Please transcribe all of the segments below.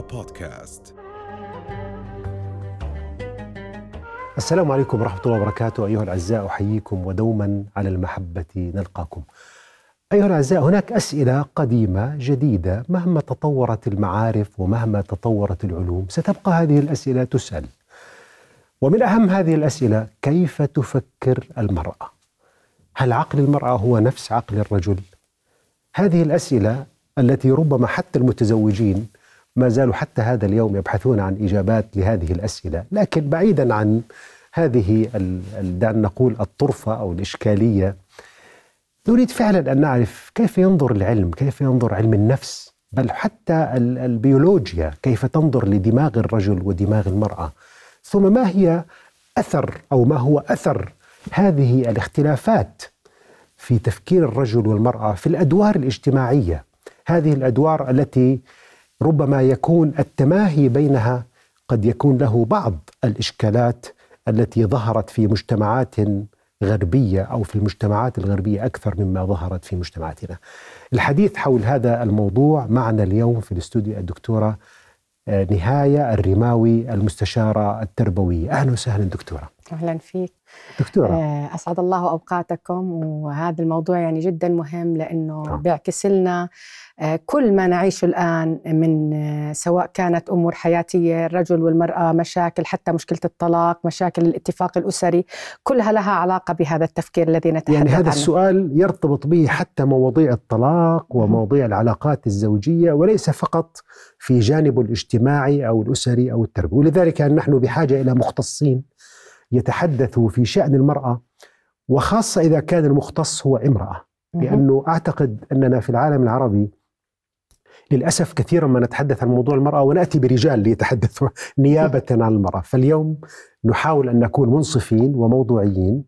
بودكاست. السلام عليكم ورحمة الله وبركاته. أيها الأعزاء أحييكم ودوما على المحبة. نلقاكم. أيها الأعزاء هناك أسئلة قديمة جديدة. مهما تطورت المعارف ومهما تطورت العلوم ستبقى هذه الأسئلة تسأل. ومن أهم هذه الأسئلة كيف تفكر المرأة؟ هل عقل المرأة هو نفس عقل الرجل؟ هذه الأسئلة التي ربما حتى المتزوجين ما زالوا حتى هذا اليوم يبحثون عن إجابات لهذه الأسئلة. لكن بعيدا عن هذه دعنا نقول الطرفة أو الإشكالية نريد فعلا أن نعرف كيف ينظر العلم كيف ينظر علم النفس بل حتى البيولوجيا كيف تنظر لدماغ الرجل ودماغ المرأة. ثم ما هي أثر أو ما هو أثر هذه الاختلافات في تفكير الرجل والمرأة في الأدوار الاجتماعية؟ هذه الأدوار التي ربما يكون التماهي بينها قد يكون له بعض الإشكالات التي ظهرت في مجتمعات غربية أو في المجتمعات الغربية أكثر مما ظهرت في مجتمعاتنا. الحديث حول هذا الموضوع معنا اليوم في الاستوديو الدكتورة آه، نهاية الرماوي المستشارة التربوية، أهلا وسهلا دكتورة. أهلا فيك. دكتورة آه، أسعد الله أوقاتكم وهذا الموضوع يعني جدا مهم لأنه آه. بيعكس لنا آه، كل ما نعيشه الآن من آه، سواء كانت أمور حياتية الرجل والمرأة مشاكل حتى مشكلة الطلاق مشاكل الاتفاق الأسري كلها لها علاقة بهذا التفكير الذي نتحدث يعني هذا عنه. السؤال يرتبط به حتى مواضيع الطلاق ومواضيع العلاقات الزوجية وليس فقط في جانبه الاجتماعي أو الأسري أو التربوي ولذلك نحن بحاجة إلى مختصين يتحدثوا في شأن المرأة وخاصة إذا كان المختص هو امرأة. لأنه أعتقد أننا في العالم العربي للأسف كثيرا ما نتحدث عن موضوع المرأة ونأتي برجال ليتحدثوا نيابة عن المرأة. فاليوم نحاول أن نكون منصفين وموضوعيين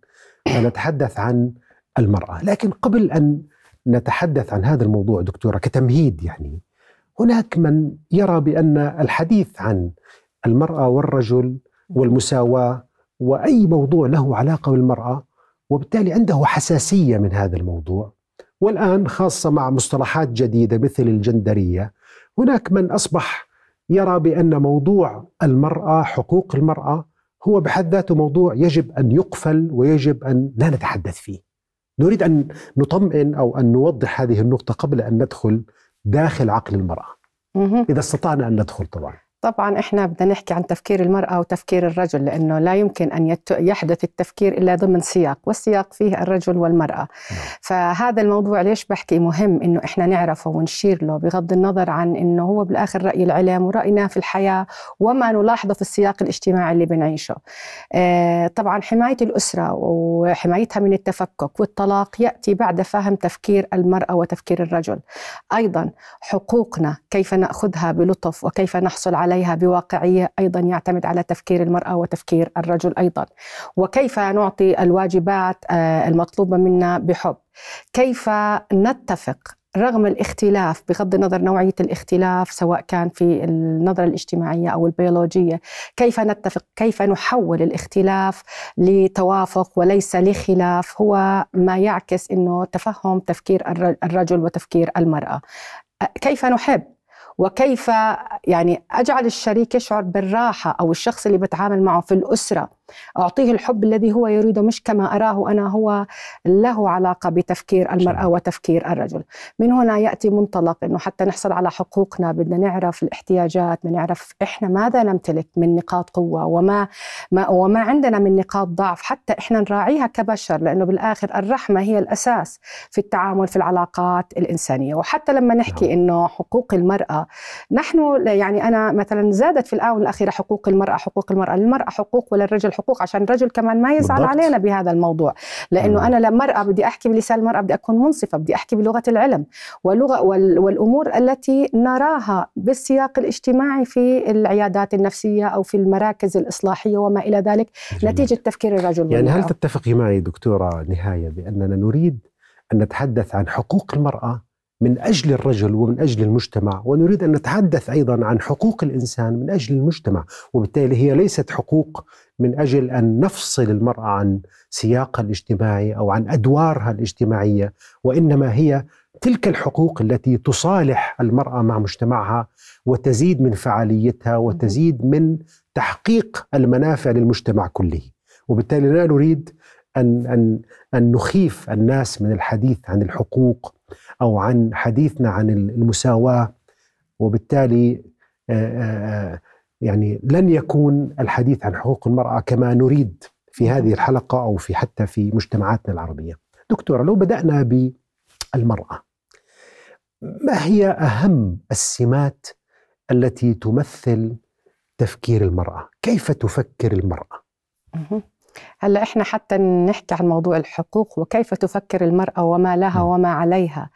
ونتحدث عن المرأة. لكن قبل أن نتحدث عن هذا الموضوع دكتورة كتمهيد يعني هناك من يرى بأن الحديث عن المرأة والرجل والمساواة وأي موضوع له علاقة بالمرأة وبالتالي عنده حساسية من هذا الموضوع. والآن خاصة مع مصطلحات جديدة مثل الجندرية هناك من أصبح يرى بأن موضوع المرأة حقوق المرأة هو بحد ذاته موضوع يجب أن يقفل ويجب أن لا نتحدث فيه. نريد أن نطمئن أو أن نوضح هذه النقطة قبل أن ندخل داخل عقل المرأة. إذا استطعنا أن ندخل طبعا. طبعا إحنا بدنا نحكي عن تفكير المرأة وتفكير الرجل لأنه لا يمكن أن يحدث التفكير إلا ضمن سياق والسياق فيه الرجل والمرأة. نعم. فهذا الموضوع ليش بحكي مهم؟ إنه إحنا نعرفه ونشير له بغض النظر عن إنه هو بالآخر رأي العلم ورأينا في الحياة وما نلاحظه في السياق الاجتماعي اللي بنعيشه. آه طبعا حماية الأسرة وحمايتها من التفكك والطلاق يأتي بعد فهم تفكير المرأة وتفكير الرجل. أيضا حقوقنا كيف نأخذها بلطف وكيف نحصل عليها عليها بواقعية أيضا يعتمد على تفكير المرأة وتفكير الرجل أيضا. وكيف نعطي الواجبات آه، المطلوبة منا بحب؟ كيف نتفق رغم الاختلاف بغض النظر نوعية الاختلاف سواء كان في النظرة الاجتماعية أو البيولوجية كيف نتفق كيف نحول الاختلاف لتوافق وليس لخلاف؟ هو ما يعكس أنه تفهم تفكير الرجل وتفكير المرأة. كيف نحب؟ وكيف يعني أجعل الشريك يشعر بالراحة أو الشخص اللي بتعامل معه في الأسرة؟ أعطيه الحب الذي هو يريده مش كما أراه أنا هو له علاقة بتفكير المرأة وتفكير الرجل. من هنا يأتي منطلق أنه حتى نحصل على حقوقنا بدنا نعرف الاحتياجات بدنا نعرف إحنا ماذا نمتلك من نقاط قوة وما ما وما عندنا من نقاط ضعف. حتى إحنا نراعيها كبشر لأنه بالآخر الرحمة هي الأساس في التعامل في العلاقات الإنسانية. وحتى لما نحكي نعم. أنه حقوق المرأة نحن يعني أنا مثلا زادت في الآونة الأخيرة حقوق المرأة حقوق المرأة. للمرأة حقوق وللرجل حقوق عشان الرجل كمان ما يزعل بالضبط. علينا بهذا الموضوع لأنه مم. أنا لمراه بدي أحكي بلسان المرأة بدي أكون منصفة بدي أحكي بلغة العلم ولغة والأمور التي نراها بالسياق الاجتماعي في العيادات النفسية أو في المراكز الإصلاحية وما إلى ذلك جميل. نتيجة تفكير الرجل يعني هل تتفقي معي دكتورة نهاية بأننا نريد أن نتحدث عن حقوق المرأة من أجل الرجل ومن أجل المجتمع ونريد أن نتحدث أيضا عن حقوق الإنسان من أجل المجتمع وبالتالي هي ليست حقوق من أجل أن نفصل المرأة عن سياقها الاجتماعي أو عن أدوارها الاجتماعية وإنما هي تلك الحقوق التي تصالح المرأة مع مجتمعها وتزيد من فعاليتها وتزيد من تحقيق المنافع للمجتمع كله. وبالتالي لا نريد أن أن أن نخيف الناس من الحديث عن الحقوق أو عن حديثنا عن المساواة وبالتالي يعني لن يكون الحديث عن حقوق المرأة كما نريد في هذه الحلقة أو في حتى في مجتمعاتنا العربية. دكتورة لو بدأنا بالمرأة ما هي أهم السمات التي تمثل تفكير المرأة؟ كيف تفكر المرأة؟ هلا إحنا حتى نحكي عن موضوع الحقوق وكيف تفكر المرأة وما لها وما عليها.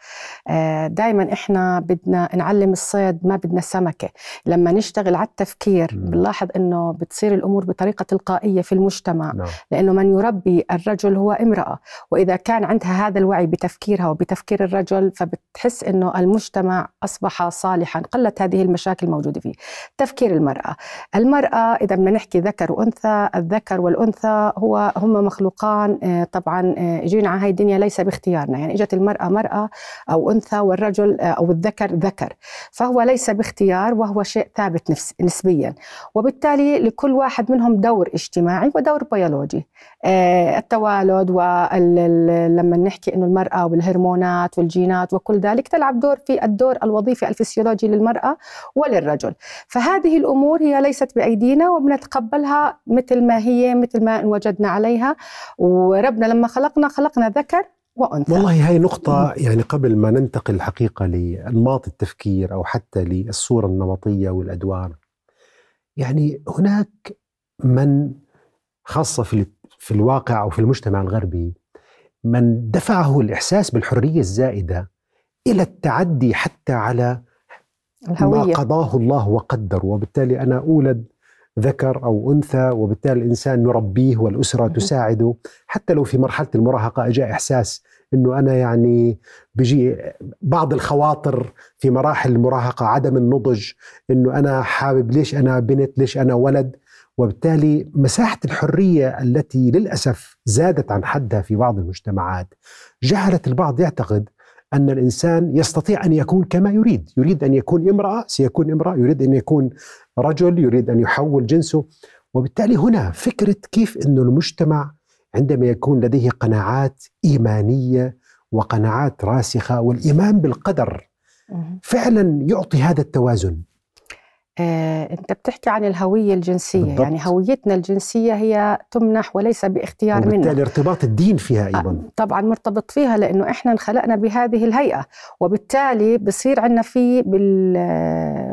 آه، دائما إحنا بدنا نعلم الصيد ما بدنا سمكة. لما نشتغل على التفكير بنلاحظ إنه بتصير الأمور بطريقة تلقائية في المجتمع نعم. لأنه من يربي الرجل هو امرأة. وإذا كان عندها هذا الوعي بتفكيرها وبتفكير الرجل فبتحس إنه المجتمع أصبح صالحا قلت هذه المشاكل الموجوده فيه. تفكير المرأة. المرأة إذا بدنا نحكي ذكر وأنثى الذكر والأنثى هو هم مخلوقان آه، طبعا آه، جينا على هاي الدنيا ليس باختيارنا. يعني إجت المرأة مرأة أو أنثى والرجل آه، أو الذكر ذكر. فهو ليس باختيار وهو شيء ثابت نسبيا. وبالتالي لكل واحد منهم دور اجتماعي ودور بيولوجي. التوالد ولما نحكي إنه المرأة والهرمونات والجينات وكل ذلك تلعب دور في الدور الوظيفي الفسيولوجي للمرأة وللرجل. فهذه الأمور هي ليست بأيدينا وبنتقبلها مثل ما هي مثل ما وجدنا عليها. وربنا لما خلقنا خلقنا ذكر وأنثى. والله هاي نقطة يعني قبل ما ننتقل الحقيقة لأنماط التفكير أو حتى للصورة النمطية والأدوار. يعني هناك من خاصة في في الواقع أو في المجتمع الغربي من دفعه الإحساس بالحرية الزائدة إلى التعدي حتى على الهوية. ما قضاه الله وقدر وبالتالي أنا أولد ذكر أو أنثى وبالتالي الانسان نربيه والأسرة تساعده. حتى لو في مرحلة المراهقة اجى إحساس إنه أنا يعني بيجي بعض الخواطر في مراحل المراهقة عدم النضج إنه أنا حابب ليش أنا بنت ليش أنا ولد؟ وبالتالي مساحة الحرية التي للأسف زادت عن حدها في بعض المجتمعات جعلت البعض يعتقد أن الإنسان يستطيع أن يكون كما يريد يريد أن يكون امرأة سيكون امرأة يريد أن يكون رجل يريد أن يحول جنسه. وبالتالي هنا فكرة كيف أن المجتمع عندما يكون لديه قناعات إيمانية وقناعات راسخة والإيمان بالقدر فعلا يعطي هذا التوازن. آه، انت بتحكي عن الهوية الجنسية بالضبط. يعني هويتنا الجنسية هي تمنح وليس باختيار منا وبالتالي ارتباط الدين فيها أيضا. آه طبعا مرتبط فيها لأنه إحنا انخلقنا بهذه الهيئة وبالتالي بصير عندنا في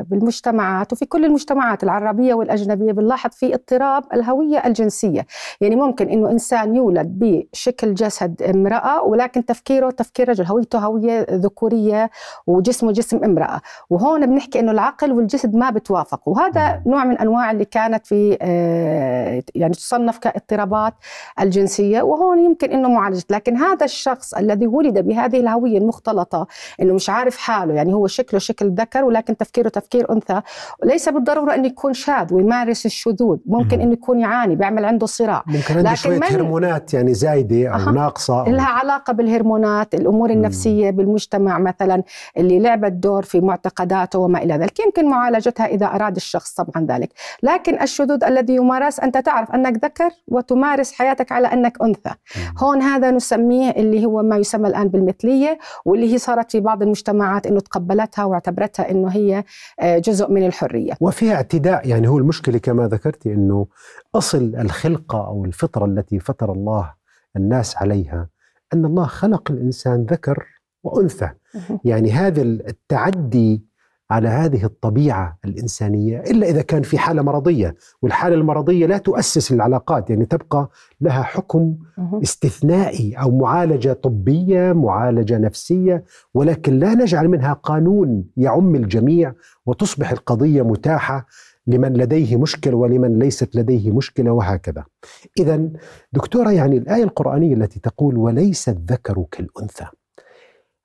بالمجتمعات وفي كل المجتمعات العربية والأجنبية بنلاحظ في اضطراب الهوية الجنسية. يعني ممكن إنه إنسان يولد بشكل جسد امرأة ولكن تفكيره تفكير رجل هويته هوية ذكورية وجسمه جسم امرأة. وهون بنحكي إنه العقل والجسد ما بتوافق يتوافقوا. وهذا نوع من أنواع اللي كانت في آه، يعني تصنف كاضطرابات الجنسية وهون يمكن إنه معالجة. لكن هذا الشخص الذي ولد بهذه الهوية المختلطة إنه مش عارف حاله يعني هو شكله شكل ذكر ولكن تفكيره تفكير أنثى ليس بالضرورة إنه يكون شاذ ويمارس الشذوذ. ممكن إنه يكون يعاني بيعمل عنده صراع. ممكن عنده شوية هرمونات يعني زايدة أو أه. ناقصة أو لها علاقة بالهرمونات الأمور النفسية مم. بالمجتمع مثلا اللي لعبت دور في معتقداته وما إلى ذلك. يمكن معالجتها إذا أراد الشخص طبعا ذلك. لكن الشذوذ الذي يمارس أنت تعرف أنك ذكر وتمارس حياتك على أنك أنثى. هون هذا نسميه اللي هو ما يسمى الآن بالمثلية واللي هي صارت في بعض المجتمعات أنه تقبلتها واعتبرتها أنه هي آه، جزء من الحرية. وفيها اعتداء يعني هو المشكلة كما ذكرتي أنه أصل الخلقة أو الفطرة التي فطر الله الناس عليها أن الله خلق الإنسان ذكر وأنثى. يعني هذا التعدي على هذه الطبيعة الإنسانية إلا إذا كان في حالة مرضية والحالة المرضية لا تؤسس العلاقات يعني تبقى لها حكم استثنائي أو معالجة طبية معالجة نفسية ولكن لا نجعل منها قانون يعم الجميع وتصبح القضية متاحة لمن لديه مشكله ولمن ليست لديه مشكلة وهكذا. إذا دكتورة يعني الآية القرآنية التي تقول وليس الذكر كالأنثى.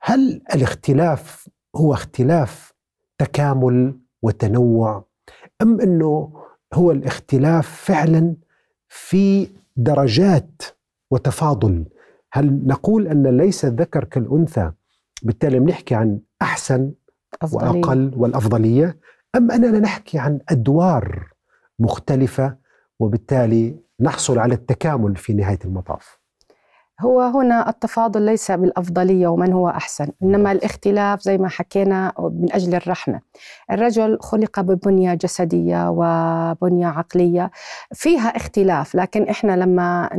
هل الاختلاف هو اختلاف تكامل وتنوع. أم أنه هو الاختلاف فعلا في درجات وتفاضل؟ هل نقول أن ليس الذكر كالأنثى بالتالي بنحكي عن أحسن أفضلية. وأقل والأفضلية؟ أم أننا نحكي عن أدوار مختلفة وبالتالي نحصل على التكامل في نهاية المطاف؟ هو هنا التفاضل ليس بالأفضلية ومن هو أحسن إنما الاختلاف زي ما حكينا من أجل الرحمة. الرجل خلق ببنية جسدية وبنية عقلية فيها اختلاف لكن إحنا لما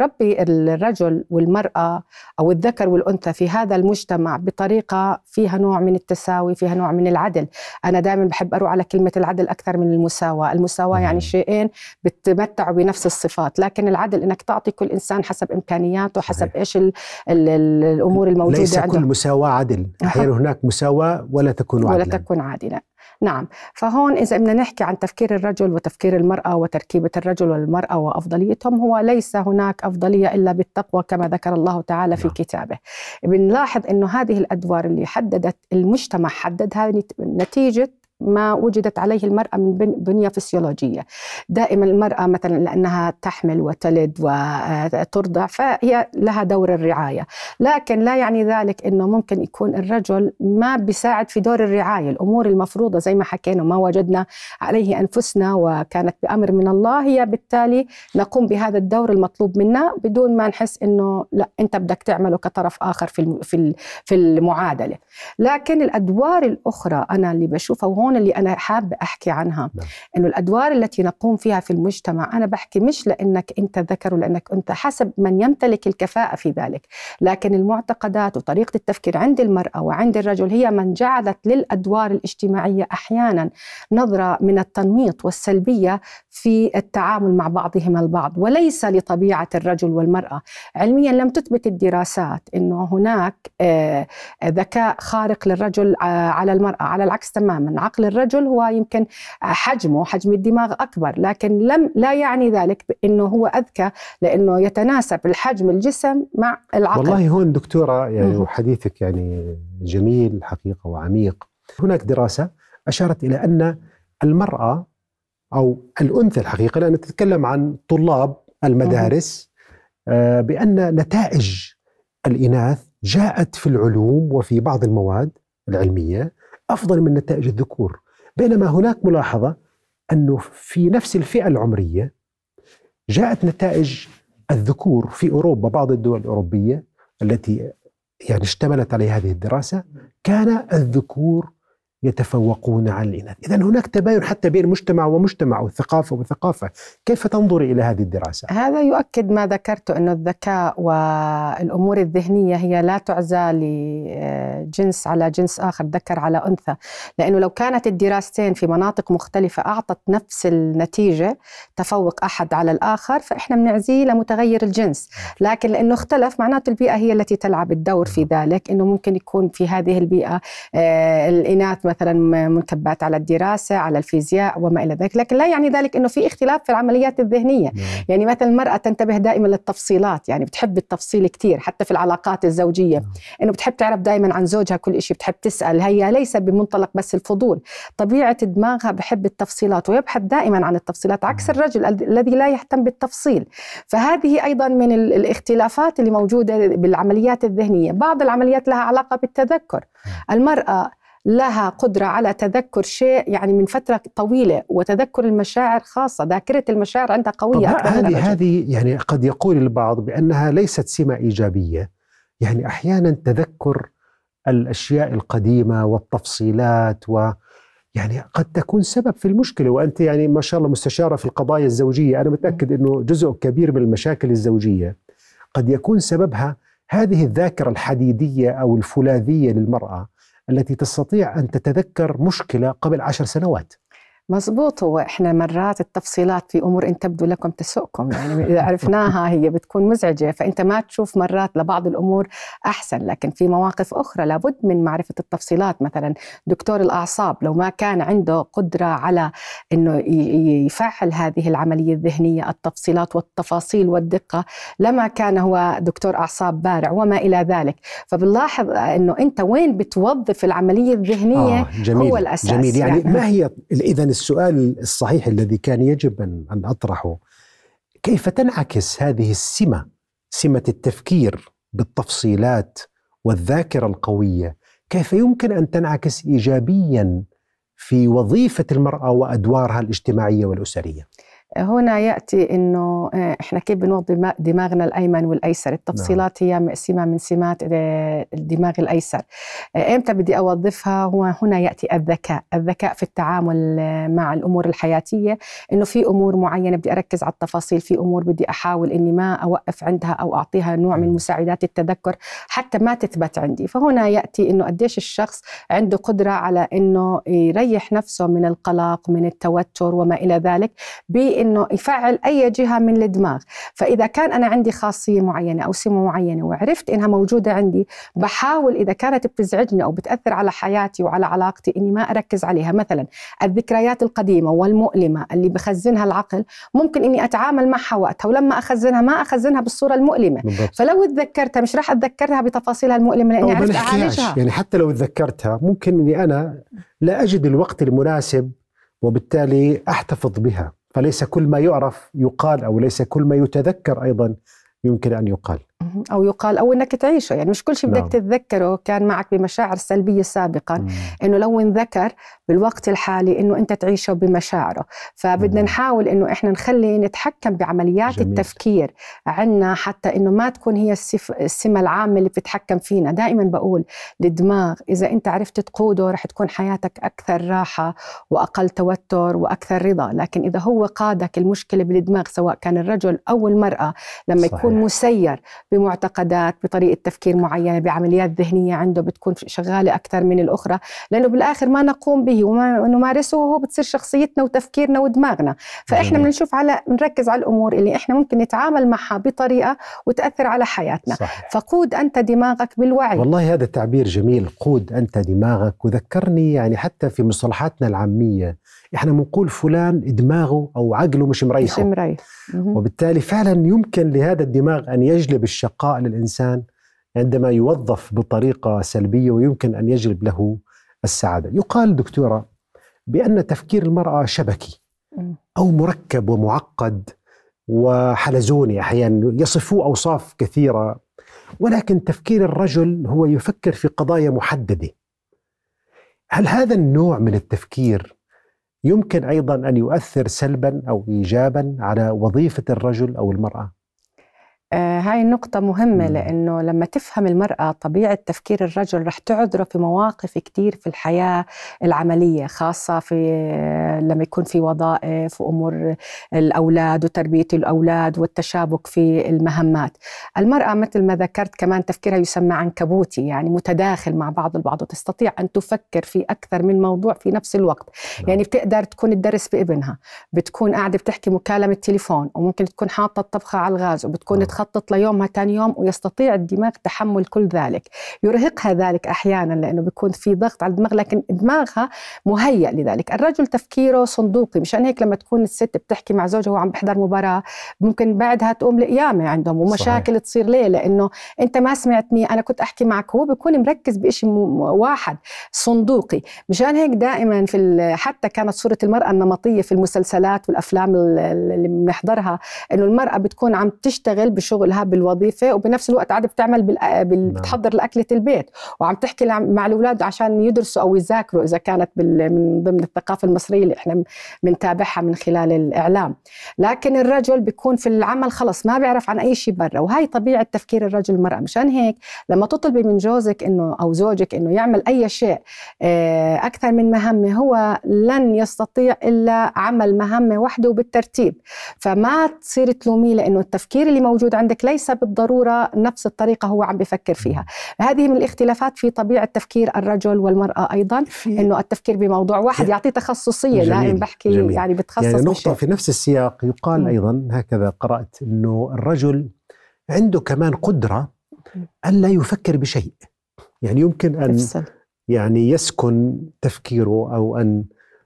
نربي الرجل والمرأة أو الذكر والأنثى في هذا المجتمع بطريقة فيها نوع من التساوي فيها نوع من العدل. أنا دائما بحب أروح على كلمة العدل أكثر من المساواة. المساواة يعني شيئين بتمتعوا بنفس الصفات لكن العدل إنك تعطي كل إنسان حسب إمكانياته حسب. إيش ال ال الأمور الموجودة ليس كل مساواة عدل أحيانا هناك مساواة ولا تكون ولا عدلا تكون عادلة. نعم. فهون إذا بدنا نحكي عن تفكير الرجل وتفكير المرأة وتركيبة الرجل والمرأة وأفضليتهم هو ليس هناك أفضلية إلا بالتقوى كما ذكر الله تعالى في نعم. كتابه. بنلاحظ إنه هذه الأدوار اللي حددت المجتمع حددها نت- نتيجة ما وجدت عليه المرأة من بن- بنية فسيولوجية. دائما المرأة مثلا لأنها تحمل وتلد وترضع فهي لها دور الرعاية. لكن لا يعني ذلك أنه ممكن يكون الرجل ما بيساعد في دور الرعاية. الأمور المفروضة زي ما حكينا ما وجدنا عليه أنفسنا وكانت بأمر من الله هي بالتالي نقوم بهذا الدور المطلوب منا بدون ما نحس أنه لا أنت بدك تعمله كطرف آخر في في المعادلة. لكن الأدوار الأخرى أنا اللي بشوفها وهون اللي أنا حابة أحكي عنها نعم. إنه الأدوار التي نقوم فيها في المجتمع أنا بحكي مش لإنك أنت ذكر ولإنك أنت حسب من يمتلك الكفاءة في ذلك لكن المعتقدات وطريقة التفكير عند المرأة وعند الرجل هي من جعلت للأدوار الاجتماعية أحيانا نظرة من التنميط والسلبية في التعامل مع بعضهما البعض وليس لطبيعة الرجل والمرأة. علميا لم تثبت الدراسات إنه هناك آه، ذكاء خارق للرجل آه، على المرأة على العكس تماما. عقل الرجل هو يمكن حجمه حجم الدماغ أكبر لكن لم لا يعني ذلك انه هو أذكى لإنه يتناسب الحجم الجسم مع العقل. والله هون دكتورة يعني. وحديثك يعني جميل حقيقة وعميق. هناك دراسة أشارت إلى أن المرأة أو الأنثى الحقيقة لأن نتكلم عن طلاب المدارس آه، بأن نتائج الإناث جاءت في العلوم وفي بعض المواد العلمية أفضل من نتائج الذكور. بينما هناك ملاحظة أنه في نفس الفئة العمرية جاءت نتائج الذكور في أوروبا بعض الدول الأوروبية التي يعني اشتملت عليها هذه الدراسة كان الذكور يتفوقون على الإناث. إذا هناك تباين حتى بين مجتمع ومجتمع وثقافة وثقافة. كيف تنظر إلى هذه الدراسة؟ هذا يؤكد ما ذكرت انه الذكاء والأمور الذهنية هي لا تعزى لجنس على جنس آخر ذكر على أنثى. لأنه لو كانت الدراستين في مناطق مختلفة أعطت نفس النتيجة تفوق أحد على الآخر فإحنا بنعزيه لمتغير الجنس. لكن لأنه اختلف معناته البيئة هي التي تلعب الدور في ذلك إنه ممكن يكون في هذه البيئة آه، مثلا منكبات على الدراسة على الفيزياء وما إلى ذلك. لكن لا يعني ذلك إنه في اختلاف في العمليات الذهنية. يعني مثلا المرأة تنتبه دائما للتفصيلات يعني بتحب التفصيل كثير حتى في العلاقات الزوجية. نعم. إنه بتحب تعرف دائما عن زوجها كل شيء بتحب تسأل. هي ليس بمنطلق بس الفضول. طبيعة دماغها بحب التفصيلات ويبحث دائما عن التفصيلات عكس نعم. الرجل ال- الذي لا يهتم بالتفصيل. فهذه أيضا من ال- الاختلافات اللي موجودة بالعمليات الذهنية. بعض العمليات لها علاقة بالتذكر. المرأة لها قدرة على تذكر شيء يعني من فترة طويلة وتذكر المشاعر خاصة ذاكرة المشاعر عندها قوية هذه. هذه يعني قد يقول البعض بأنها ليست سمة إيجابية. يعني أحيانا تذكر الأشياء القديمة والتفصيلات و يعني قد تكون سبب في المشكلة. وأنت يعني ما شاء الله مستشارة في القضايا الزوجية. أنا متأكد أنه جزء كبير من المشاكل الزوجية قد يكون سببها هذه الذاكرة الحديدية أو الفولاذية للمرأة. التي تستطيع أن تتذكر مشكلة قبل عشر سنوات. مزبوط هو إحنا مرات التفصيلات في أمور إن تبدو لكم تسؤكم. يعني إذا عرفناها هي بتكون مزعجة فإنت ما تشوف مرات لبعض الأمور أحسن. لكن في مواقف أخرى لابد من معرفة التفصيلات. مثلا دكتور الأعصاب لو ما كان عنده قدرة على إنه يفعل هذه العملية الذهنية التفصيلات والتفاصيل والدقة لما كان هو دكتور أعصاب بارع وما إلى ذلك. فبنلاحظ إنه أنت وين بتوظف العملية الذهنية آه جميل. هو الأساس. جميل. يعني, يعني. ما هي إذا السؤال الصحيح الذي كان يجب أن أن أطرحه. كيف تنعكس هذه السمة سمة التفكير بالتفصيلات والذاكرة القوية؟ كيف يمكن أن تنعكس ايجابيا في وظيفة المرأة وأدوارها الاجتماعية والأسرية؟ هنا يأتي إنه آه، إحنا كيف بنوضي دماغنا الأيمن والأيسر؟ التفصيلات نعم. هي سمة من سمات آه، الدماغ الأيسر. آه، إمتى بدي أوظفها؟ هو هنا يأتي الذكاء. الذكاء في التعامل مع الأمور الحياتية. إنه في أمور معينة بدي أركز على التفاصيل في أمور بدي أحاول إني ما أوقف عندها أو أعطيها نوع من. مساعدات التذكر حتى ما تثبت عندي. فهنا يأتي إنه قديش الشخص عنده قدرة على إنه يريح نفسه من القلق من التوتر وما إلى ذلك إنه يفعل أي جهة من الدماغ. فإذا كان أنا عندي خاصية معينة أو سمة معينة وعرفت إنها موجودة عندي بحاول إذا كانت بتزعجني أو بتأثر على حياتي وعلى علاقتي إني ما أركز عليها. مثلا الذكريات القديمة والمؤلمة اللي بخزنها العقل ممكن إني أتعامل معها وقتها ولما أخزنها ما أخزنها بالصورة المؤلمة. بالضبط. فلو تذكرتها مش راح أتذكرها بتفاصيلها المؤلمة لأني عرفت أعالجها. يعني حتى لو تذكرتها ممكن إني أنا لا أجد الوقت المناسب وبالتالي أحتفظ بها. فليس كل ما يعرف يقال أو ليس كل ما يتذكر أيضا يمكن أن يقال. أو يقال أو إنك تعيشه يعني مش كل شيء بدك نعم. تتذكره كان معك بمشاعر سلبية سابقا مم. إنه لو انذكر بالوقت الحالي إنه أنت تعيشه بمشاعره فبدنا مم. نحاول إنه إحنا نخلي نتحكم بعمليات جميل. التفكير عنا حتى إنه ما تكون هي السف... السمة العامة اللي بتتحكم فينا دائما بقول الدماغ إذا أنت عرفت تقوده رح تكون حياتك أكثر راحة وأقل توتر وأكثر رضا لكن إذا هو قادك المشكلة بالدماغ سواء كان الرجل أو المرأة لما صحيح. يكون مسير بمعتقدات بطريقة تفكير معينة بعمليات ذهنية عنده بتكون شغالة أكثر من الأخرى. لأنه بالآخر ما نقوم به وما نمارسه هو بتصير شخصيتنا وتفكيرنا ودماغنا. فإحنا بنشوف على بنركز على الأمور اللي إحنا ممكن نتعامل معها بطريقة وتأثر على حياتنا. صحيح. فقود أنت دماغك بالوعي. والله هذا التعبير جميل. قود أنت دماغك. وذكرني يعني حتى في مصطلحاتنا العامية إحنا بنقول فلان دماغه أو عقله مش مريحه. مش مريح. وبالتالي فعلا يمكن لهذا الدماغ أن يجلب الشقاء للإنسان عندما يوظف بطريقة سلبية ويمكن أن يجلب له السعادة. يقال دكتورة بأن تفكير المرأة شبكي أو مركب ومعقد وحلزوني أحيانا يصفوه أوصاف كثيرة ولكن تفكير الرجل هو يفكر في قضايا محددة. هل هذا النوع من التفكير يمكن أيضا أن يؤثر سلبا أو ايجابا على وظيفة الرجل أو المرأة آه هاي النقطة مهمة لأنه لما تفهم المرأة طبيعة تفكير الرجل رح تعذره في مواقف كتير في الحياة العملية خاصة في لما يكون في وظائف وأمور الأولاد وتربية الأولاد والتشابك في المهمات. المرأة مثل ما ذكرت كمان تفكيرها يسمى عنكبوتي يعني متداخل مع بعض البعض وتستطيع أن تفكر في أكثر من موضوع في نفس الوقت. نعم. يعني بتقدر تكون تدرس بابنها بتكون قاعدة بتحكي مكالمة تليفون وممكن تكون حاطة الطبخة على الغاز وبتكون تخطط ليومها ثاني يوم ويستطيع الدماغ تحمل كل ذلك. يرهقها ذلك أحيانا لأنه بيكون في ضغط على الدماغ لكن دماغها مهيأ لذلك. الرجل تفكيره صندوقي مشان هيك لما تكون الست بتحكي مع زوجها وعم بحضر مباراة ممكن بعدها تقوم لقيامة عندهم ومشاكل صحيح. تصير ليه؟ لأنه أنت ما سمعتني أنا كنت أحكي معك هو بيكون مركز بشيء واحد صندوقي. مشان هيك دائما في حتى كانت صورة المرأة النمطية في المسلسلات والأفلام اللي بنحضرها إنه المرأة بتكون عم تشتغل بشغلها بالوظيفة وبنفس الوقت قاعدة بتعمل بال... بال... نعم. بتحضر لأكلة البيت. وعم تحكي مع الأولاد عشان يدرسوا أو يذاكروا إذا كانت بال... من ضمن الثقافة المصرية اللي إحنا بنتابعها من خلال الإعلام. لكن الرجل بيكون في العمل خلص ما بيعرف عن أي شيء برا. وهي طبيعة تفكير الرجل المرأة. مشان هيك لما تطلبي من جوزك إنه أو زوجك إنه يعمل أي شيء آه، أكثر من مهمة هو لن يستطيع إلا عمل مهمة وحده وبالترتيب فما تصير تلوميه لإنه التفكير اللي موجود عندك ليس بالضرورة نفس الطريقة هو عم بفكر فيها هذه من الاختلافات في طبيعة تفكير الرجل والمرأة أيضا إنه التفكير بموضوع واحد يعطيه تخصصية دائما بحكي جميل. يعني بتخصص يعني نقطة بشيء. في نفس السياق يقال م. أيضا هكذا قرأت إنه الرجل عنده كمان قدرة ألا يفكر بشيء يعني يمكن أن يفصل. يعني يسكن تفكيره أو أن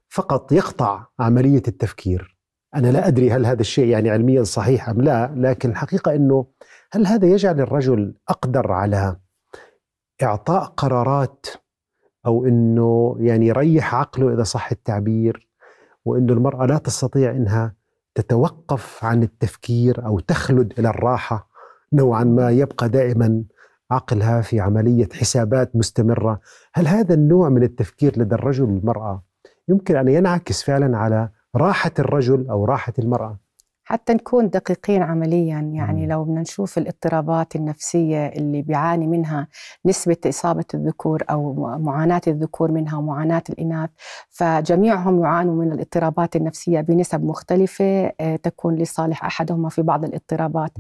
فقط يقطع عملية التفكير أنا لا أدري هل هذا الشيء يعني علميا صحيح أم لا لكن الحقيقة أنه هل هذا يجعل الرجل أقدر على إعطاء قرارات أو أنه يعني يريح عقله إذا صح التعبير وأنه المرأة لا تستطيع أنها تتوقف عن التفكير أو تخلد إلى الراحة نوعا ما يبقى دائما عقلها في عملية حسابات مستمرة، هل هذا النوع من التفكير لدى الرجل والمراه يمكن أن ينعكس فعلا على راحة الرجل أو راحة المرأة؟ حتى نكون دقيقين عمليا يعني لو بدنا نشوف الاضطرابات النفسية اللي بيعاني منها نسبة إصابة الذكور أو معاناة الذكور منها ومعاناة الإناث فجميعهم يعانوا من الاضطرابات النفسية بنسب مختلفة آه، تكون لصالح أحدهما في بعض الاضطرابات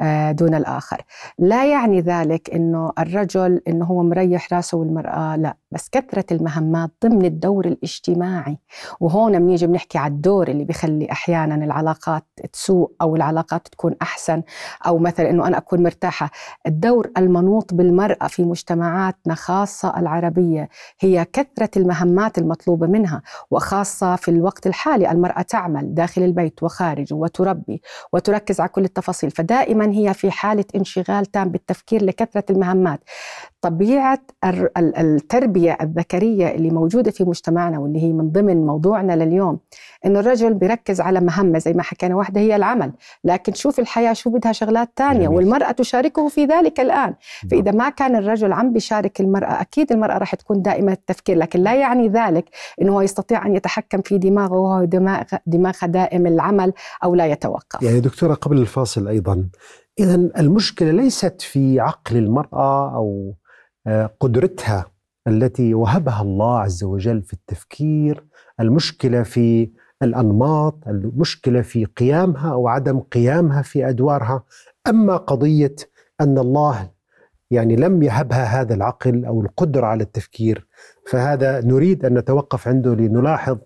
آه، دون الآخر. لا يعني ذلك أنه الرجل أنه هو مريح راسه والمرأة لا. بس كثرة المهمات ضمن الدور الاجتماعي. وهون بنيجي بنحكي على الدور اللي بيخلي أحيانا العلاقات تسوء أو العلاقات تكون أحسن. أو مثلا إنه أنا أكون مرتاحة. الدور المنوط بالمرأة في مجتمعاتنا خاصة العربية هي كثرة المهمات المطلوبة منها. وخاصة في الوقت الحالي المرأة تعمل داخل البيت وخارجه وتربي وتركز على كل التفاصيل. فدائما هي في حالة انشغال تام بالتفكير لكثرة المهمات. طبيعة التربيه الذكرية اللي موجودة في مجتمعنا واللي هي من ضمن موضوعنا لليوم انه الرجل بيركز على مهمة زي ما حكينا واحدة هي العمل. لكن شوف الحياة شو بدها شغلات ثانية والمرأة تشاركه في ذلك الآن. نعم. فإذا ما كان الرجل عم بيشارك المرأة أكيد المرأة راح تكون دائمه التفكير. لكن لا يعني ذلك انه هو يستطيع أن يتحكم في دماغه وهو دماغ دماغها دائم العمل أو لا يتوقف. يعني دكتورة قبل الفاصل أيضا اذا المشكلة ليست في عقل المرأة أو آه، قدرتها التي وهبها الله عز وجل في التفكير المشكلة في الأنماط المشكلة في قيامها أو عدم قيامها في أدوارها أما قضية أن الله يعني لم يهبها هذا العقل أو القدرة على التفكير فهذا نريد أن نتوقف عنده لنلاحظ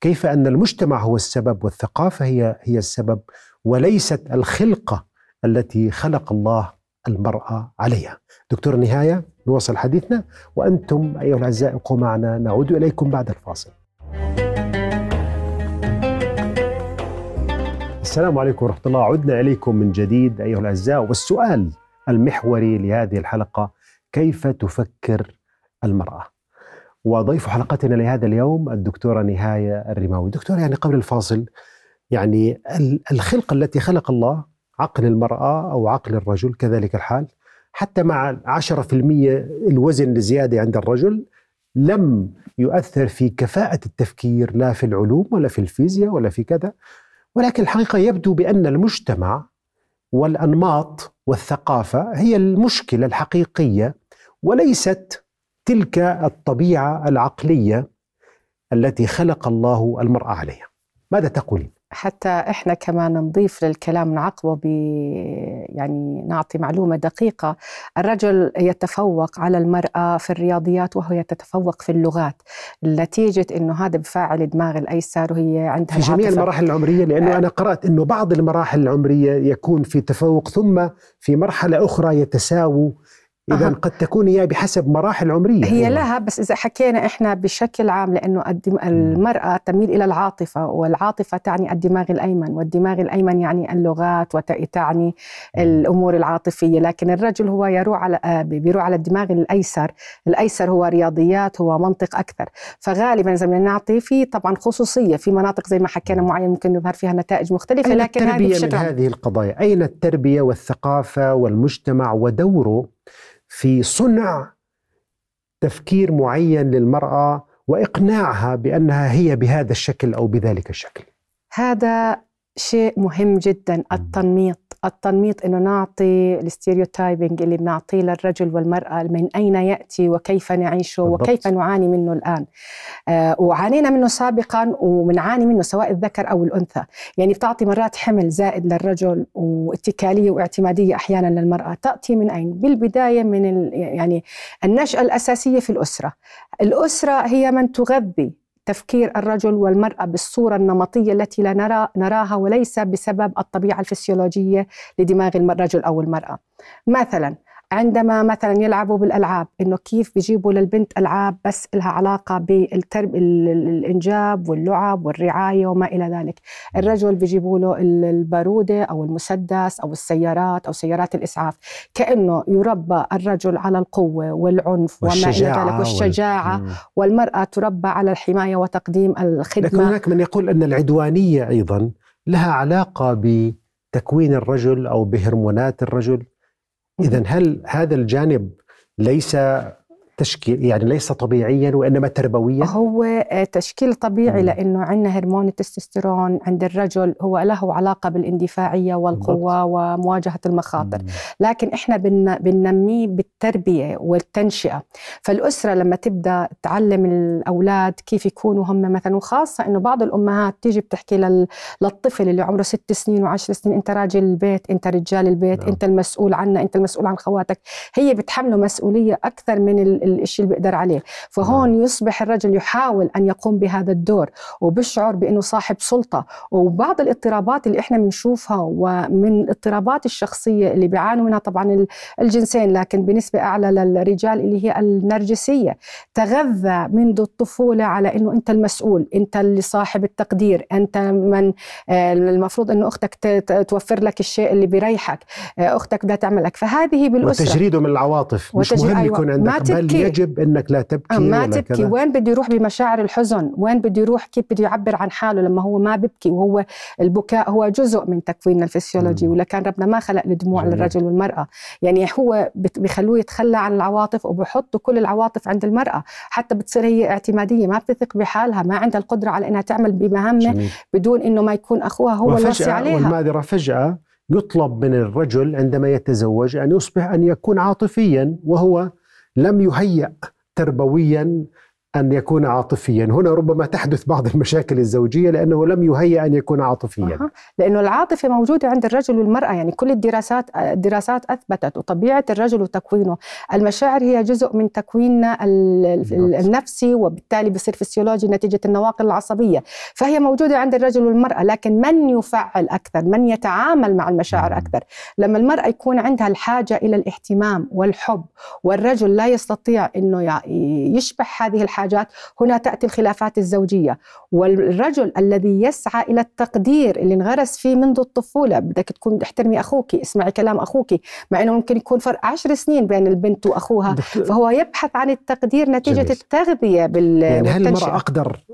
كيف أن المجتمع هو السبب والثقافة هي هي السبب وليست الخلقة التي خلق الله المراه عليها. دكتور نهاية نواصل حديثنا وأنتم أيها الأعزاء ابقوا معنا نعود إليكم بعد الفاصل. السلام عليكم ورحمة الله. عدنا إليكم من جديد أيها الأعزاء. والسؤال المحوري لهذه الحلقة كيف تفكر المرأة؟ وضيف حلقتنا لهذا اليوم الدكتورة نهاية الرماوي. دكتورة يعني قبل الفاصل يعني الخلقة التي خلق الله عقل المرأة أو عقل الرجل كذلك الحال؟ حتى مع 10% الوزن الزيادة عند الرجل لم يؤثر في كفاءة التفكير لا في العلوم ولا في الفيزياء ولا في كذا ولكن الحقيقة يبدو بأن المجتمع والأنماط والثقافة هي المشكلة الحقيقية وليست تلك الطبيعة العقلية التي خلق الله المرأة عليها. ماذا تقولين؟ حتى إحنا كمان نضيف للكلام نعقبه ب يعني نعطي معلومة دقيقة الرجل يتفوق على المرأة في الرياضيات وهي تتفوق في اللغات نتيجه إنه هذا بفاعل دماغ الأيسر وهي عندها في جميع المراحل العمرية لأنه آه. أنا قرأت إنه بعض المراحل العمرية يكون في تفوق ثم في مرحلة أخرى يتساووا إذا أه. قد تكون هي بحسب مراحل عمرية هي أيضا. لها بس إذا حكينا إحنا بشكل عام لأنه المرأة تميل إلى العاطفة والعاطفة تعني الدماغ الأيمن والدماغ الأيمن يعني اللغات وتعني الأمور العاطفية لكن الرجل هو يروح على آه، بيروح على الدماغ الأيسر. الأيسر هو رياضيات هو منطق أكثر. فغالبا إذا بدنا نعطي في طبعا خصوصية في مناطق زي ما حكينا معين ممكن يظهر فيها نتائج مختلفة أين لكن التربية هذه من هذه القضايا؟ أين التربية والثقافة والمجتمع ودوره؟ في صنع تفكير معين للمرأة وإقناعها بأنها هي بهذا الشكل أو بذلك الشكل. هذا شيء مهم جدا التنميط التنميط إنه نعطي الستيريوتايبنج اللي بنعطيه للرجل والمرأة من أين يأتي وكيف نعيشه بالضبط. وكيف نعاني منه الآن. آه وعانينا منه سابقا وبنعاني منه سواء الذكر أو الأنثى. يعني بتعطي مرات حمل زائد للرجل واتكالية واعتمادية أحيانا للمرأة. تأتي من أين؟ بالبداية من يعني النشأة الأساسية في الأسرة. الأسرة هي من تغذي تفكير الرجل والمرأة بالصورة النمطية التي لا نرى نراها وليس بسبب الطبيعة الفسيولوجية لدماغ الرجل أو المرأة. مثلا عندما مثلا يلعبوا بالألعاب إنه كيف بيجيبوا للبنت ألعاب بس لها علاقة بالترب الإنجاب واللعب والرعاية وما إلى ذلك، الرجل بيجيبوا له البارودة أو المسدس أو السيارات أو سيارات الإسعاف، كأنه يربى الرجل على القوة والعنف وما إلى ذلك والشجاعة وال... والمرأة تربى على الحماية وتقديم الخدمة. لكن هناك من يقول إن العدوانية أيضا لها علاقة بتكوين الرجل أو بهرمونات الرجل. إذا هل هذا الجانب ليس تشكيل يعني ليس طبيعيا وإنما تربويا؟ هو آه، تشكيل طبيعي لأنه عندنا هرمون التستوستيرون عند الرجل هو له علاقة بالإندفاعية والقوة ومواجهة المخاطر. لكن إحنا بننميه بالتربية والتنشئة. فالأسرة لما تبدأ تعلم الأولاد كيف يكونوا هم مثلا وخاصة إنه بعض الأمهات تيجي بتحكي للطفل اللي عمره ست سنين وعشر سنين أنت راجل البيت أنت رجال البيت نعم. أنت المسؤول عنا أنت المسؤول عن خواتك. هي بتحمله مسؤولية أكثر من الشيء اللي بيقدر عليه فهون نعم. يصبح الرجل يحاول أن يقوم بهذا الدور وبشعر بأنه صاحب سلطة وبعض الاضطرابات اللي إحنا بنشوفها ومن الاضطرابات الشخصية اللي بيعانوا منها طبعا الجنسين لكن بنسبة أعلى للرجال اللي هي النرجسية تغذى منذ الطفولة على أنه أنت المسؤول أنت اللي صاحب التقدير أنت من آه، المفروض أنه أختك توفر لك الشيء اللي بيريحك آه، أختك بدها تعمل لك فهذه بالأسرة وتجريده من العواطف مش مهم أيوة. يكون عندك بل يجب إنك لا تبكي ما تبكي؟ كذا. وين بده يروح بمشاعر الحزن؟ وين بده يروح كيف بده يعبر عن حاله لما هو ما ببكي وهو البكاء هو جزء من تكويننا الفسيولوجي ولا كان ربنا ما خلق الدموع جميل. للرجل والمرأة. يعني هو بيخلوه يتخلى عن العواطف وبحطوا كل العواطف عند المرأة. حتى بتصير هي اعتمادية ما بتثق بحالها ما عندها القدرة على إنها تعمل بمهمة بدون إنه ما يكون أخوها هو الوصي عليها. والمعذره فجأة يطلب من الرجل عندما يتزوج أن يصبح أن يكون عاطفيا وهو لم يهيأ تربويا أن يكون عاطفيا. هنا ربما تحدث بعض المشاكل الزوجية لأنه لم يهيأ أن يكون عاطفيا. أه. لأنه العاطفة موجودة عند الرجل والمرأة. يعني كل الدراسات الدراسات أثبتت وطبيعة الرجل وتكوينه. المشاعر هي جزء من تكويننا النفسي وبالتالي بصير فسيولوجي نتيجة النواقل العصبية. فهي موجودة عند الرجل والمرأة. لكن من يفعل أكثر؟ من يتعامل مع المشاعر أكثر؟ لما المرأة يكون عندها الحاجة إلى الاهتمام والحب والرجل لا يستطيع أنه يشبح هذه الحاجة الحاجات هنا تأتي الخلافات الزوجية والرجل الذي يسعى إلى التقدير اللي انغرس فيه منذ الطفولة بدك تكون تحترمي أخوك اسمعي كلام أخوك مع أنه ممكن يكون فرق عشر سنين بين البنت وأخوها فهو يبحث عن التقدير نتيجة جميل. التغذية بال يعني هل المرأة أقدر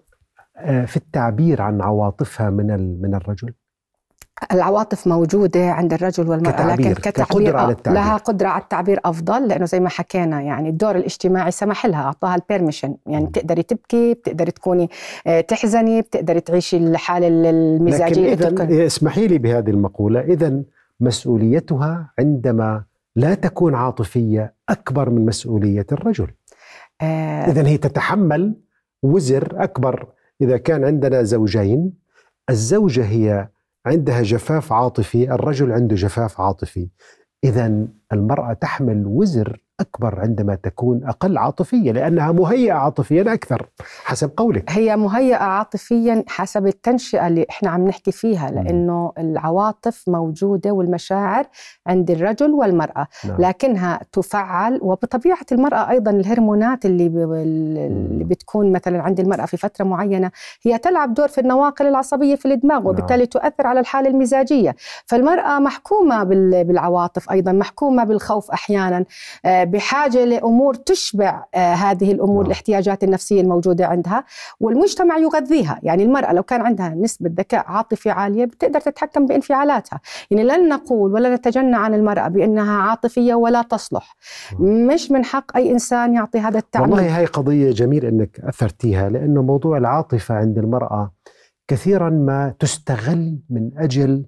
آه، في التعبير عن عواطفها من من الرجل؟ العواطف موجودة عند الرجل والمرأة كتعبير. لكن كتعبير على التعبير. لها قدرة على التعبير أفضل لأنه زي ما حكينا يعني الدور الاجتماعي سمح لها أعطاها البيرميشن يعني بتقدري تبكي بتقدري تكوني آه، تحزني بتقدري تعيشي الحالة المزاجية لكن إذا اسمحي لي بهذه المقولة. إذا مسؤوليتها عندما لا تكون عاطفية أكبر من مسؤولية الرجل. آه. إذا هي تتحمل وزر أكبر. إذا كان عندنا زوجين الزوجة هي عندها جفاف عاطفي الرجل عنده جفاف عاطفي. إذا المرأة تحمل وزر أكبر عندما تكون أقل عاطفية لأنها مهيئة عاطفيا أكثر حسب قولك. هي مهيئة عاطفيا حسب التنشئة اللي إحنا عم نحكي فيها لأنه العواطف موجودة والمشاعر عند الرجل والمرأة. نعم. لكنها تفعل وبطبيعة المرأة أيضا الهرمونات اللي, ب... اللي بتكون مثلا عند المرأة في فترة معينة هي تلعب دور في النواقل العصبية في الدماغ نعم. وبالتالي تؤثر على الحالة المزاجية. فالمرأة محكومة بالعواطف أيضا محكومة بالخوف أحيانا. آه، بحاجة لأمور تشبع آه، هذه الأمور نعم. الاحتياجات النفسية الموجودة عندها والمجتمع يغذيها. يعني المرأة لو كان عندها نسبة ذكاء عاطفي عالية بتقدر تتحكم بانفعالاتها. يعني لن نقول ولا نتجنى عن المرأة بأنها عاطفية ولا تصلح. نعم. مش من حق أي إنسان يعطي هذا التعميم والله هاي قضية جميل إنك أثرتيها لأنه موضوع العاطفة عند المرأة كثيرا ما تستغل من أجل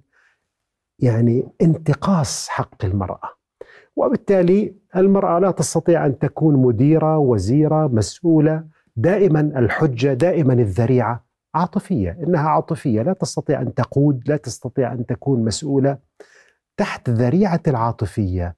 يعني انتقاص حق المرأة. وبالتالي المرأة لا تستطيع أن تكون مديرة وزيرة مسؤولة دائما الحجة دائما الذريعة عاطفية. إنها عاطفية لا تستطيع أن تقود لا تستطيع أن تكون مسؤولة. تحت ذريعة العاطفية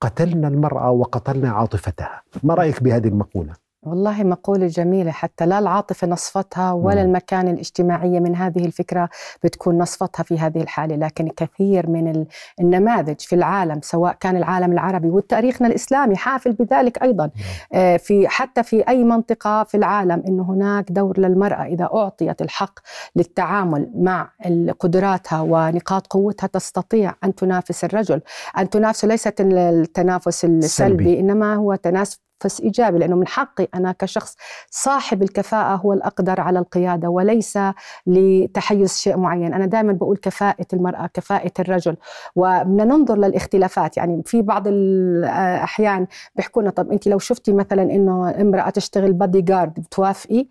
قتلنا المرأة وقتلنا عاطفتها. ما رأيك بهذه المقولة؟ والله مقولة جميلة حتى لا العاطفة نصفتها ولا مم. المكان الاجتماعية من هذه الفكرة بتكون نصفتها في هذه الحالة لكن كثير من النماذج في العالم سواء كان العالم العربي وتاريخنا الإسلامي حافل بذلك أيضا آه في حتى في أي منطقة في العالم أنه هناك دور للمرأة إذا أعطيت الحق للتعامل مع قدراتها ونقاط قوتها تستطيع أن تنافس الرجل أن تنافسه ليست التنافس السلبي سلبي. إنما هو تنافس منافس إيجابي لأنه من حقي أنا كشخص صاحب الكفاءة هو الأقدر على القيادة وليس لتحيز شيء معين. أنا دائما بقول كفاءة المرأة كفاءة الرجل. وبدنا ننظر للاختلافات. يعني في بعض الأحيان بيحكوا لنا طب أنت لو شفتي مثلا إنه امرأة تشتغل بادي جارد بتوافقي؟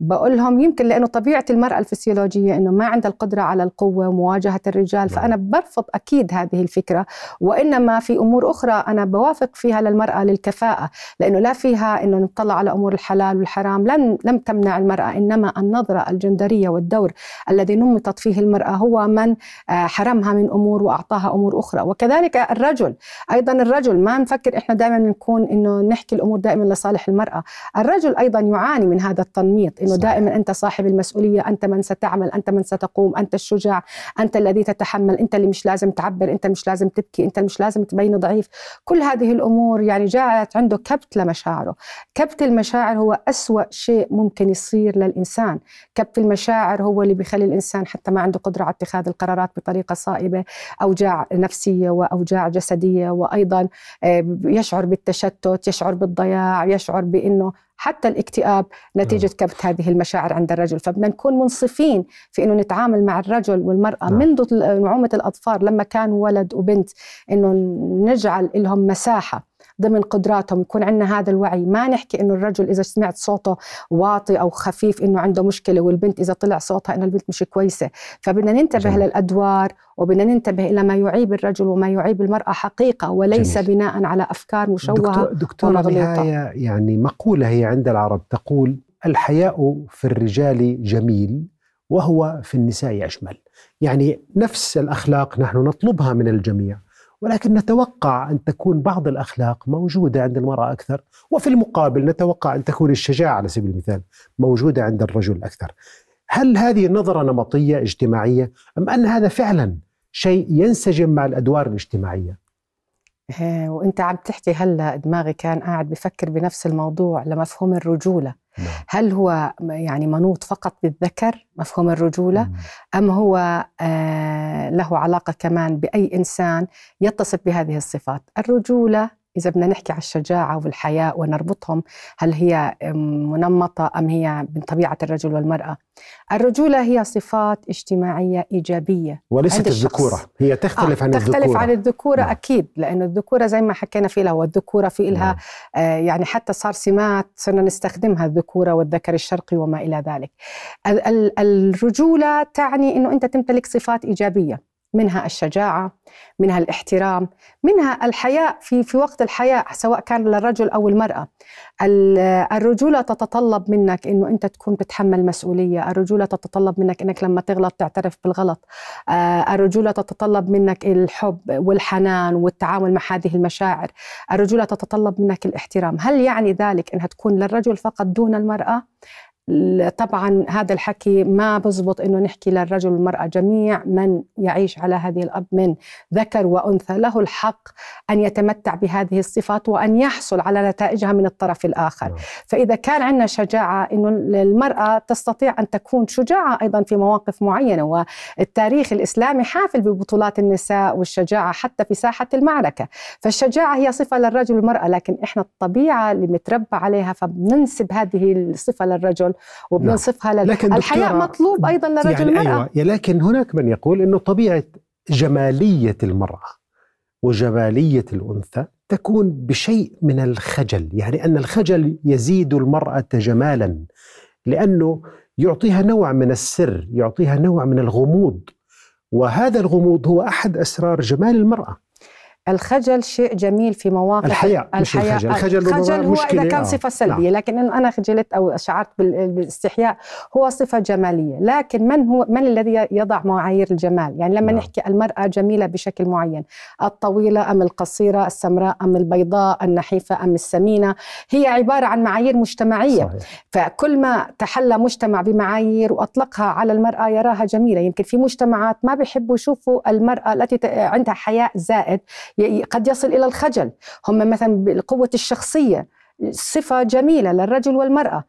بقول لهم يمكن لأنه طبيعة المرأة الفسيولوجية إنه ما عندها القدرة على القوة ومواجهة الرجال. نعم. فأنا برفض أكيد هذه الفكرة. وإنما في أمور أخرى أنا بوافق فيها للمرأة للكفاءة. لأنه لا فيها إنه نطلع على أمور الحلال والحرام. لن لم تمنع المرأة إنما النظرة الجندرية والدور الذي نمطت فيه المرأة هو من آه، حرمها من أمور وأعطاها أمور أخرى. وكذلك الرجل أيضا الرجل ما نفكر إحنا دائما نكون إنه نحكي الأمور دائما لصالح المرأة. الرجل أيضا يعاني من هذا التنميط إنه دائما أنت صاحب المسؤولية أنت من ستعمل أنت من ستقوم أنت الشجاع أنت الذي تتحمل أنت اللي مش لازم تعبر أنت مش لازم تبكي أنت مش لازم تبين ضعيف. كل هذه الأمور يعني جاءت عنده كبت لمشاعره كبت المشاعر هو أسوأ شيء ممكن يصير للإنسان كبت المشاعر هو اللي بيخلي الإنسان حتى ما عنده قدرة على اتخاذ القرارات بطريقة صائبة أوجاع نفسية وأوجاع جسدية وأيضا آه، يشعر بالتشتت يشعر بالضياع يشعر بأنه حتى الاكتئاب نتيجة نعم. كبت هذه المشاعر عند الرجل فبدنا نكون منصفين في أنه نتعامل مع الرجل والمرأة نعم. منذ نعومة الأظفار لما كانوا ولد وبنت أنه نجعل لهم مساحة ضمن قدراتهم يكون عندنا هذا الوعي. ما نحكي إنه الرجل إذا سمعت صوته واطي أو خفيف إنه عنده مشكلة والبنت إذا طلع صوتها إنه البنت مش كويسة. فبدنا ننتبه جميل. للأدوار وبدنا ننتبه إلى ما يعيب الرجل وما يعيب المرأة حقيقة وليس جميل. بناء على أفكار مشوهة دكتور دكتورة نهاية يعني مقولة هي عند العرب تقول الحياء في الرجال جميل وهو في النساء أجمل. يعني نفس الأخلاق نحن نطلبها من الجميع. ولكن نتوقع أن تكون بعض الأخلاق موجودة عند المرأة أكثر وفي المقابل نتوقع أن تكون الشجاعة على سبيل المثال موجودة عند الرجل أكثر هل هذه نظرة نمطية اجتماعية أم أن هذا فعلا شيء ينسجم مع الأدوار الاجتماعية إيه، وأنت عم تحكي هلأ دماغي كان قاعد بفكر بنفس الموضوع لمفهوم الرجولة. هل هو يعني منوط فقط بالذكر مفهوم الرجولة مم. أم هو آه له علاقة كمان بأي إنسان يتصف بهذه الصفات الرجولة إذا بدنا نحكي على الشجاعة والحياء ونربطهم هل هي منمطة أم هي من طبيعة الرجل والمرأة؟ الرجولة هي صفات اجتماعية إيجابية وليست الذكورة هي تختلف آه عن تختلف الذكورة. تختلف عن الذكورة نعم. أكيد لأنه الذكورة زي ما حكينا في لها والذكورة في لها نعم. آه يعني حتى صار سمات صرنا نستخدمها الذكورة والذكر الشرقي وما إلى ذلك. الرجولة تعني أنه أنت تمتلك صفات إيجابية. منها الشجاعة منها الاحترام منها الحياء في في وقت الحياء سواء كان للرجل أو المرأة. الرجولة تتطلب منك أنه أنت تكون تتحمل مسؤولية الرجولة تتطلب منك أنك لما تغلط تعترف بالغلط. آه، الرجولة تتطلب منك الحب والحنان والتعامل مع هذه المشاعر. الرجولة تتطلب منك الاحترام. هل يعني ذلك أنها تكون للرجل فقط دون المرأة؟ طبعا هذا الحكي ما بزبط إنه نحكي للرجل والمرأة جميع من يعيش على هذه الاب من ذكر وأنثى. له الحق أن يتمتع بهذه الصفات وأن يحصل على نتائجها من الطرف الآخر. نعم. فإذا كان عندنا شجاعة إنه المراه تستطيع أن تكون شجاعة أيضا في مواقف معينة والتاريخ الإسلامي حافل ببطولات النساء والشجاعة حتى في ساحة المعركة. فالشجاعة هي صفة للرجل والمرأة لكن إحنا الطبيعة اللي متربى عليها فبننسب هذه الصفة للرجل وبنصفها نعم. لكن الحياء مطلوب أيضا لرجل يعني المرأة أيوة. لكن هناك من يقول إنه طبيعة جمالية المرأة وجمالية الأنثى تكون بشيء من الخجل يعني أن الخجل يزيد المرأة جمالا لأنه يعطيها نوع من السر يعطيها نوع من الغموض وهذا الغموض هو أحد أسرار جمال المرأة الخجل شيء جميل في مواقف الحياء مش الخجل الخجل, الخجل هو إذا كان آه. صفة سلبية نعم. لكن انه أنا خجلت أو شعرت بالاستحياء هو صفة جمالية لكن من هو من الذي يضع معايير الجمال يعني لما نعم. نحكي المرأة جميلة بشكل معين الطويلة أم القصيرة السمراء أم البيضاء النحيفة أم السمينة هي عبارة عن معايير مجتمعية صحيح. فكل ما تحلى مجتمع بمعايير وأطلقها على المرأة يراها جميلة يمكن في مجتمعات ما بيحبوا يشوفوا المرأة التي عندها حياء زائد قد يصل إلى الخجل. هم مثلا قوه الشخصية. صفة جميلة للرجل والمرأة.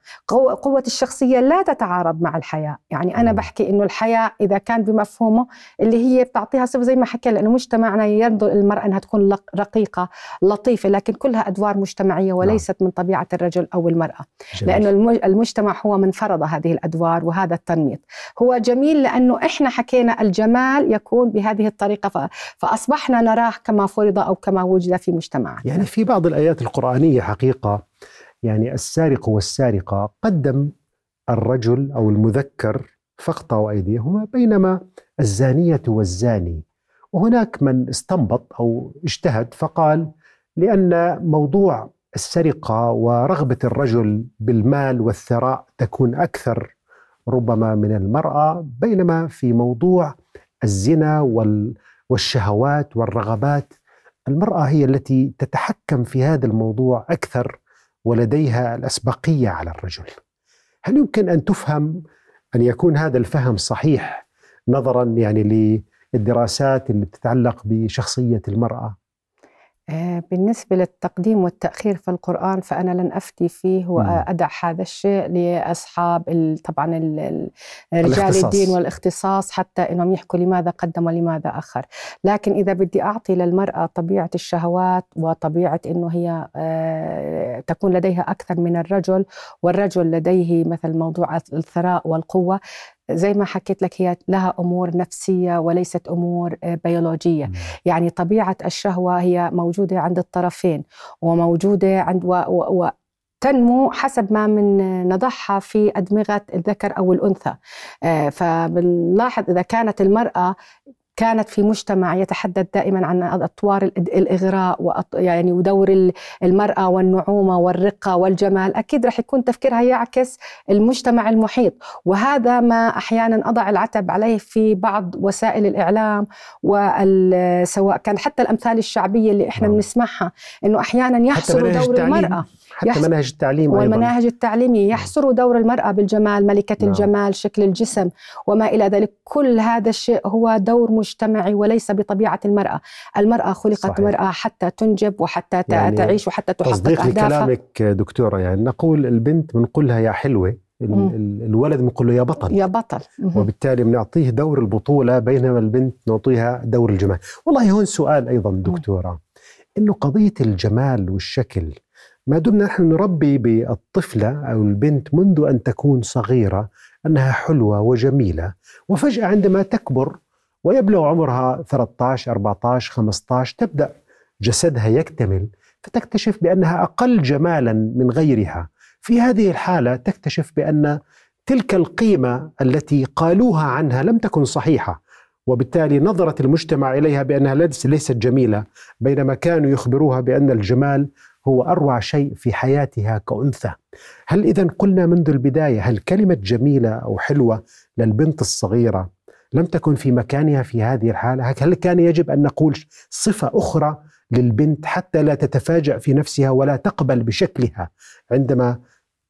قوة الشخصية لا تتعارض مع الحياة. يعني أنا بحكي إنه الحياة إذا كان بمفهومه اللي هي بتعطيها صفة زي ما حكى لأنه مجتمعنا يرضى المرأة أنها تكون رقيقة لطيفة لكن كلها أدوار مجتمعية وليست من طبيعة الرجل أو المرأة. جميل. لأنه المجتمع هو من فرض هذه الأدوار وهذا التنميط. هو جميل لأنه إحنا حكينا الجمال يكون بهذه الطريقة فأصبحنا نراه كما فرض أو كما وجد في مجتمعنا. يعني في بعض الآيات القرآنية حقيقة يعني السارق والسارقة قدم الرجل أو المذكر فاقطعوا أيديهما بينما الزانية والزاني. وهناك من استنبط أو اجتهد فقال لأن موضوع السرقة ورغبة الرجل بالمال والثراء تكون أكثر ربما من المرأة بينما في موضوع الزنا والشهوات والرغبات المرأة هي التي تتحكم في هذا الموضوع أكثر ولديها الأسبقية على الرجل. هل يمكن أن تفهم أن يكون هذا الفهم صحيح نظرا يعني للدراسات اللي تتعلق بشخصية المرأة؟ آه، بالنسبة للتقديم والتأخير في القرآن فأنا لن أفتي فيه وأدع هذا الشيء لأصحاب طبعا رجال الدين والاختصاص حتى أنهم يحكوا لماذا قدم ولماذا أخر. لكن إذا بدي أعطي للمرأة طبيعة الشهوات وطبيعة أنه هي آه، تكون لديها أكثر من الرجل والرجل لديه مثل موضوع الثراء والقوة زي ما حكيت لك هي لها أمور نفسية وليست أمور آه، بيولوجية، مم. يعني طبيعة الشهوة هي موجودة عند الطرفين وموجودة عند و, و, و تنمو حسب ما من نضعها في أدمغة الذكر أو الأنثى آه، فبنلاحظ إذا كانت المرأة كانت في مجتمع يتحدث دائما عن أطوار الإغراء يعني ودور المرأة والنعومة والرقة والجمال. أكيد رح يكون تفكيرها يعكس المجتمع المحيط. وهذا ما أحيانا أضع العتب عليه في بعض وسائل الإعلام وسواء كان حتى الأمثال الشعبية اللي إحنا نعم. بنسمعها إنه أحيانا يحصر دور المرأة. حتى مناهج التعليم والمناهج أيضاً. التعليمية. يحصر دور المرأة بالجمال ملكة نعم. الجمال شكل الجسم وما إلى ذلك. كل هذا الشيء هو دور مجتمعي وليس بطبيعة المرأة. المرأة خلقت صحيح. مرأة حتى تنجب وحتى يعني تعيش وحتى تحقق أهدافها. لكلامك دكتورة يعني نقول البنت بنقول لها يا حلوة الولد بنقول له يا بطل. يا بطل. وبالتالي بنعطيه دور البطولة بينما البنت نعطيها دور الجمال. والله هون سؤال أيضا دكتورة. إنه قضية الجمال والشكل ما دمنا نحن نربي بالطفلة أو البنت منذ أن تكون صغيرة أنها حلوة وجميلة وفجأة عندما تكبر ويبلغ عمرها 13 14 15 تبدأ جسدها يكتمل فتكتشف بأنها أقل جمالا من غيرها. في هذه الحالة تكتشف بأن تلك القيمة التي قالوها عنها لم تكن صحيحة وبالتالي نظرت المجتمع إليها بأنها ليست جميلة بينما كانوا يخبروها بأن الجمال هو أروع شيء في حياتها كأنثى. هل اذا قلنا منذ البداية هل كلمة جميلة أو حلوة للبنت الصغيرة لم تكن في مكانها في هذه الحالة؟ هل كان يجب أن نقول صفة أخرى للبنت حتى لا تتفاجأ في نفسها ولا تقبل بشكلها عندما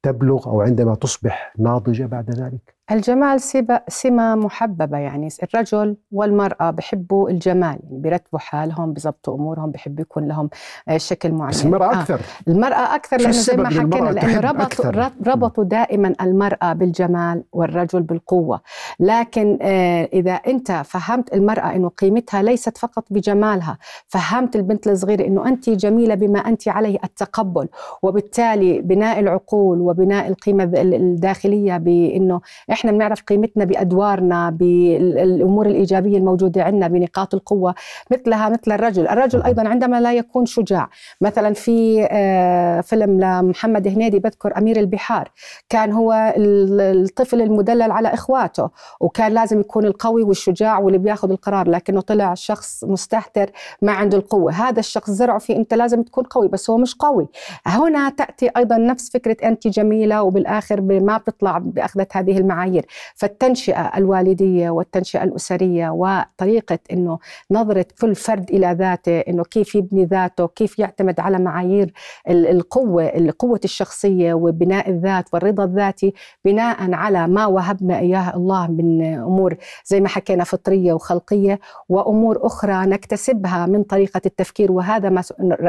تبلغ أو عندما تصبح ناضجة بعد ذلك؟ الجمال سمة محببة يعني الرجل والمرأة بحبوا الجمال يعني بيرتبوا حالهم بيظبطوا أمورهم بحبوا يكون لهم آه، شكل معين. بس المرأة آه. أكثر. المرأة أكثر لأنه زي ما حكينا لأنه ربطوا, ربطوا دائما المرأة بالجمال والرجل بالقوة. لكن آه، إذا أنت فهمت المرأة أنه قيمتها ليست فقط بجمالها فهمت البنت الصغيرة أنه أنت جميلة بما أنت عليه التقبل وبالتالي بناء العقول وبناء القيمة الداخلية بأنه إحنا بنعرف قيمتنا بأدوارنا بالأمور الإيجابية الموجودة عندنا بنقاط القوة مثلها مثل الرجل، الرجل أيضا عندما لا يكون شجاع، مثلا في آه، فيلم لمحمد هنيدي بذكر أمير البحار، كان هو الطفل المدلل على إخواته وكان لازم يكون القوي والشجاع واللي بياخذ القرار لكنه طلع شخص مستهتر ما عنده القوة، هذا الشخص زرعه في أنت لازم تكون قوي بس هو مش قوي. هنا تأتي أيضا نفس فكرة أنت جميلة وبالآخر ما بتطلع باخذه هذه المعاني. المعايير. فالتنشئة الوالدية والتنشئة الأسرية وطريقة أنه نظرة كل فرد إلى ذاته أنه كيف يبني ذاته كيف يعتمد على معايير القوة القوة الشخصية وبناء الذات والرضا الذاتي بناء على ما وهبنا إياه الله من أمور زي ما حكينا فطرية وخلقية وأمور أخرى نكتسبها من طريقة التفكير. وهذا ما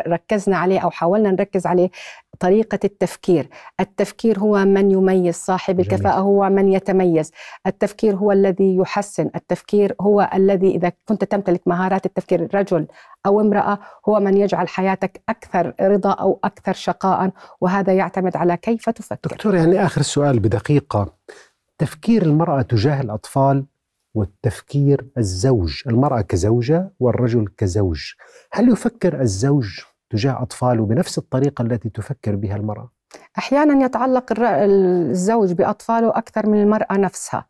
ركزنا عليه أو حاولنا نركز عليه طريقة التفكير. التفكير هو من يميز صاحب الكفاءة هو من يتميز. التفكير هو الذي يحسن. التفكير هو الذي إذا كنت تمتلك مهارات التفكير رجل أو امرأة هو من يجعل حياتك أكثر رضا أو أكثر شقاء وهذا يعتمد على كيف تفكر. دكتور يعني آخر سؤال بدقيقة. تفكير المرأة تجاه الأطفال والتفكير الزوج المرأة كزوجة والرجل كزوج هل يفكر الزوج تجاه أطفاله بنفس الطريقة التي تفكر بها المرأة؟ أحيانا يتعلق الزوج بأطفاله أكثر من المرأة نفسها.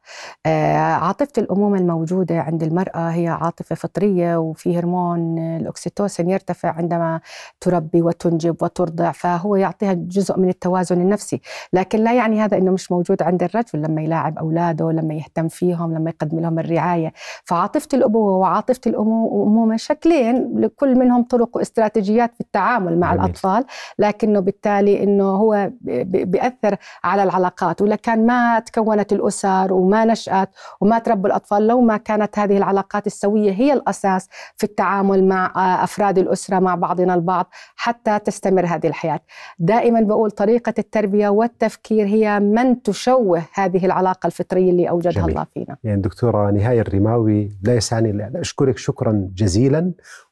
آه، عاطفة الأمومة الموجودة عند المرأة هي عاطفة فطرية وفي هرمون الاكسيتوسين يرتفع عندما تربي وتنجب وترضع فهو يعطيها جزء من التوازن النفسي. لكن لا يعني هذا إنه مش موجود عند الرجل لما يلاعب أولاده لما يهتم فيهم لما يقدم لهم الرعاية. فعاطفة الابوه وعاطفة الأمومة شكلين لكل منهم طرق واستراتيجيات في التعامل مع جميل. الأطفال لكنه بالتالي إنه هو بيأثر على العلاقات ولا كان ما تكونت الأسر وما نشأت وما تربوا الأطفال لو ما كانت هذه العلاقات السوية هي الأساس في التعامل مع أفراد الأسرة مع بعضنا البعض حتى تستمر هذه الحياة دائما بقول طريقة التربية والتفكير هي من تشوه هذه العلاقة الفطرية اللي أوجدها جميل. الله فينا يعني دكتورة نهاية الرماوي لا يسعني إلا أشكرك شكرا جزيلا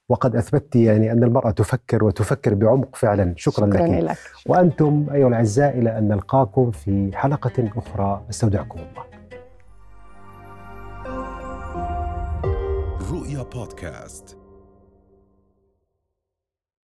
وقد أثبتت يعني أن المرأة تفكر وتفكر بعمق فعلا. شكرا, شكرا لك. لك. وأنتم أيها الأعزاء إلى أن نلقاكم في حلقة أخرى. أستودعكم الله. رؤيا بودكاست.